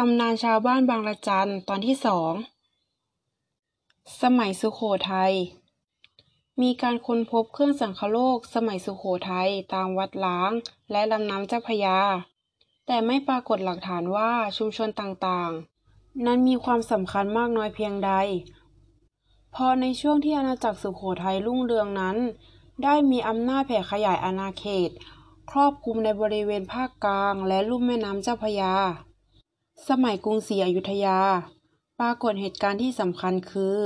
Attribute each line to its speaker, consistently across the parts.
Speaker 1: ตำนานชาวบ้านบางระจัน ตอนที่สอง สมัยสุโขทัย มีการค้นพบเครื่องสังคโลกสมัยสุโขทัยตามวัดล้าง และลำน้ำเจ้าพยา แต่ไม่ปรากฏหลักฐานว่าชุมชนต่างๆ นั้นมีความสำคัญมากน้อยเพียงใด พอในช่วงที่อาณาจักรสุโขทัยรุ่งเรืองนั้น ได้มีอำนาจแผ่ขยายอาณาเขต ครอบคลุมในบริเวณภาคกลาง และลุ่มแม่น้ำเจ้าพยา สมัยกรุงศรีอยุธยา ปรากฏเหตุการณ์ที่สำคัญคือ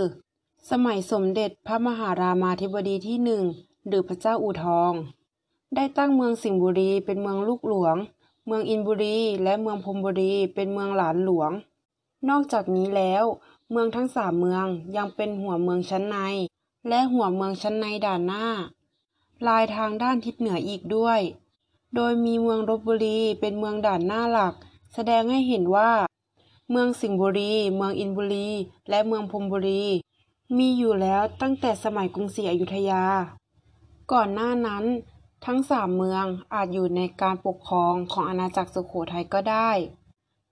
Speaker 1: สมัยสมเด็จพระมหารามาธิบดีที่หนึ่งหรือพระเจ้าอู่ทอง ได้ตั้งเมืองสิงห์บุรีเป็นเมืองลูกหลวง เมืองอินบุรี และเมืองพรมบุรีเป็นเมืองหลานหลวง นอกจากนี้แล้ว เมืองทั้งสามเมืองยังเป็นหัวเมืองชั้นใน และหัวเมืองชั้นในด่านหน้า ลายทางด้านทิศเหนืออีกด้วย โดยมีเมืองลบบุรีเป็นเมืองด่านหน้าหลัก แสดงให้เห็นว่า เมืองสิงห์บุรี เมืองอินบุรี และเมืองพรมบุรี มีอยู่แล้วตั้งแต่สมัยกรุงศรีอยุธยา ก่อนหน้านั้น ทั้งสามเมืองอาจอยู่ในการปกครองของอาณาจักรสุโขทัยก็ได้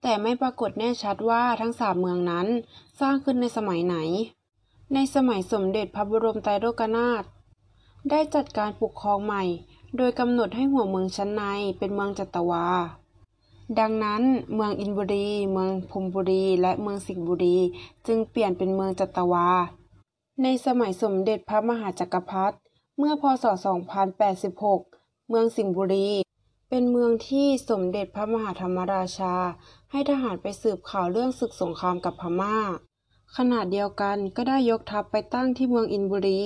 Speaker 1: แต่ไม่ปรากฏแน่ชัดว่าทั้งสามเมืองนั้นสร้างขึ้นในสมัยไหน ในสมัยสมเด็จพระบรมไตรโลกนาถได้จัดการปกครองใหม่ โดยกำหนดให้หัวเมืองชั้นในเป็นเมืองจัตวา ดังนั้นเมืองอินบุรี เมืองพมบุรี และเมืองสิงห์บุรี จึงเปลี่ยนเป็นเมืองจัตวา ในสมัยสมเด็จพระมหาจักรพรรดิเมื่อพศ 2086 เมืองสิงห์บุรี เป็นเมืองที่สมเด็จพระมหาธรรมราชา ให้ทหารไปสืบข่าวเรื่องศึกสงครามกับพม่า ขณะเดียวกันก็ได้ยกทัพไปตั้งที่เมืองอินบุรี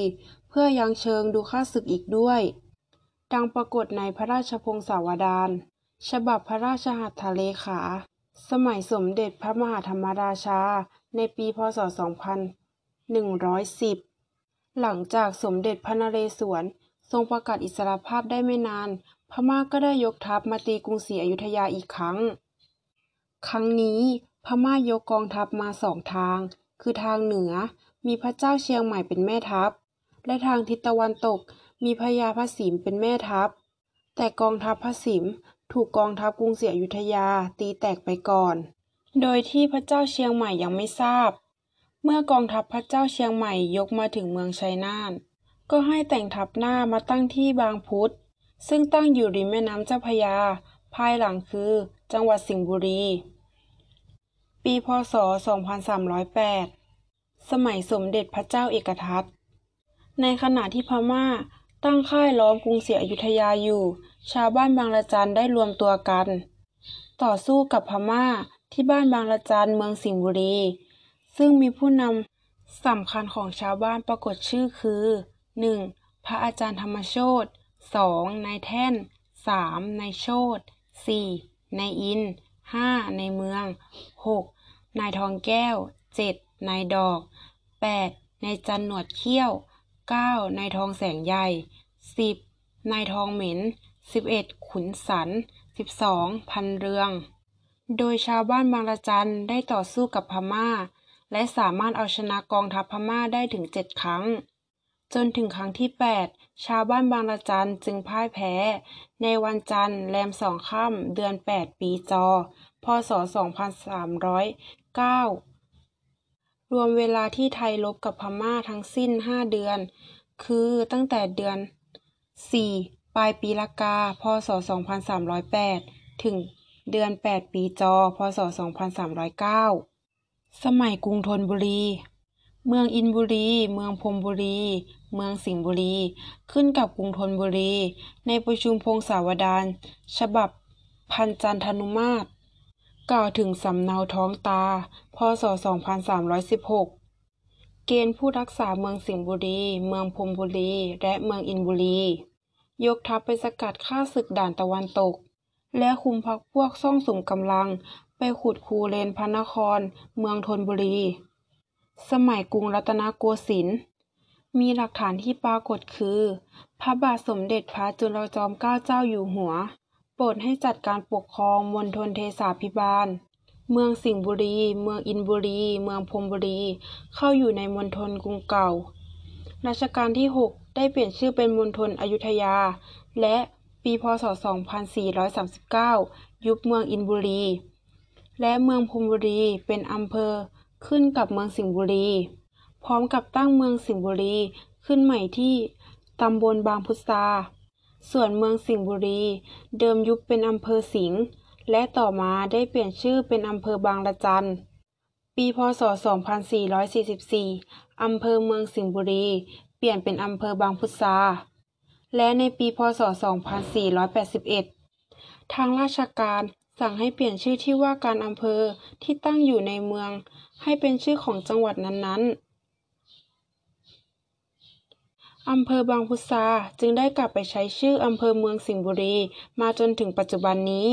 Speaker 1: เพื่อยังเชิงดูข้าศึกอีกด้วย ดังปรากฏในพระราชพงศาวดาร ฉบับพระราชหัตถเลขา สมัยสมเด็จพระมหาธรรมราชา ในปีพศ 2110 หลังจากสมเด็จพระนเรศวร ทรงประกาศอิสรภาพได้ไม่นาน พม่าก็ได้ยกทัพมาตีกรุงศรีอยุธยาอีกครั้ง ครั้งนี้พม่ายกกองทัพมาสองทาง คือทางเหนือมีพระเจ้าเชียงใหม่เป็นแม่ทัพ และทางทิศตะวันตกมีพญาพระสิมเป็นแม่ทัพ แต่กองทัพพระสิม ถูกกองทัพกรุงศรีอยุธยาตีแตกไปก่อน โดยที่พระเจ้าเชียงใหม่ยังไม่ทราบ เมื่อกองทัพพระเจ้าเชียงใหม่ยกมาถึงเมืองชัยนาทก็ให้แต่งทัพหน้ามาตั้งที่บางพุทธซึ่งตั้งอยู่ริมแม่น้ำเจ้าพยา ภายหลังคือ จังหวัดสิงห์บุรี ปีพศ 2308 สมัยสมเด็จพระเจ้าเอกทัตในขณะที่พม่าตั้งค่ายล้อมกรุงศรีอยุธยาอยู่ ชาวบ้านบางระจันได้รวมตัวกัน ต่อสู้กับพม่าที่บ้านบางระจันเมืองสิงห์บุรี ซึ่งมีผู้นำสำคัญของชาวบ้านปรากฏชื่อคือ 1. พระอาจารย์ธรรมโชต 2. นายแท่น 3. นายโชต 4. นายอิน 5. ในเมือง 6. นายทองแก้ว 7. นายดอก 8. นายจันหนวดเขี้ยว 9. นายทองแสงใหญ่ 10. นายทองเหม็น 11. ขุนสัน 12. พันเรือง โดยชาวบ้านบางระจันได้ต่อสู้กับพม่า และสามารถเอาชนะกองทัพพม่าได้ถึงเจ็ดครั้ง จนถึงครั้งที่ 8 ชาวบ้านบางระจันจึงพ่ายแพ้ ในวันจันทร์แรมสองค่ำเดือน 8 ปีจอ พศ 2309 รวมเวลาที่ไทยลบกับพม่าทั้งสิ้น 5 เดือน คือตั้งแต่เดือน 4 ปลายปีละกา พศ 2308 ถึงเดือน 8 ปีจอ พศ 2309 สมัยกรุงธนบุรี เมืองอินบุรี เมืองพรมบุรี เมืองสิงห์บุรี ขึ้นกับกรุงธนบุรี ในประชุมพงศาวดารฉบับพันจันทนุมาตร กล่าวถึงสำเนาท้องตา พศ 2316เกณฑ์ผู้รักษาเมืองสิงห์บุรี เมืองพรมบุรี และเมืองอินบุรี ยกทัพไปสกัดฆ่าศึกด่านตะวันตก และคุมพักพวกซ่องสุมกำลัง ไปขุดคูเลนพระนคร เมืองธนบุรี สมัยกรุงรัตนโกสินทร์มีหลักฐานที่ปรากฏคือ พระบาทสมเด็จพระจุลจอมเกล้าเจ้าอยู่หัว โปรดให้จัดการปกครองมณฑลเทสาภิบาล เมืองสิงห์บุรี เมืองอินบุรี เมืองพรมบุรี เข้าอยู่ในมณฑลกรุงเก่า รัชกาลที่ 6 ได้เปลี่ยนชื่อเป็นมณฑลอยุธยา และปีพศ 2439 ยุบเมืองอินบุรี และเมืองพมบุรีเป็นอำเภอขึ้นกับเมืองสิงห์บุรี พร้อมกับตั้งเมืองสิงห์บุรีขึ้นใหม่ที่ตำบลบางพุทราส่วนเมืองสิงห์บุรี เดิมยุบเป็นอำเภอสิงห์และต่อมาได้เปลี่ยนชื่อเป็นอำเภอบางละจันปีพ.ศ.2444 อำเภอเมืองสิงห์บุรี ปลี่ยนเป็นอำเภอบางพุทรา และในปีพ.ศ.2481 ทางราชการสั่งให้เปลี่ยนชื่อที่ว่าการอำเภอที่ตั้งอยู่ในเมือง ให้เป็นชื่อของจังหวัดนั้นๆ อำเภอบางพุทราจึงได้กลับไปใช้ชื่ออำเภอเมืองสิงห์บุรีมาจนถึงปัจจุบันนี้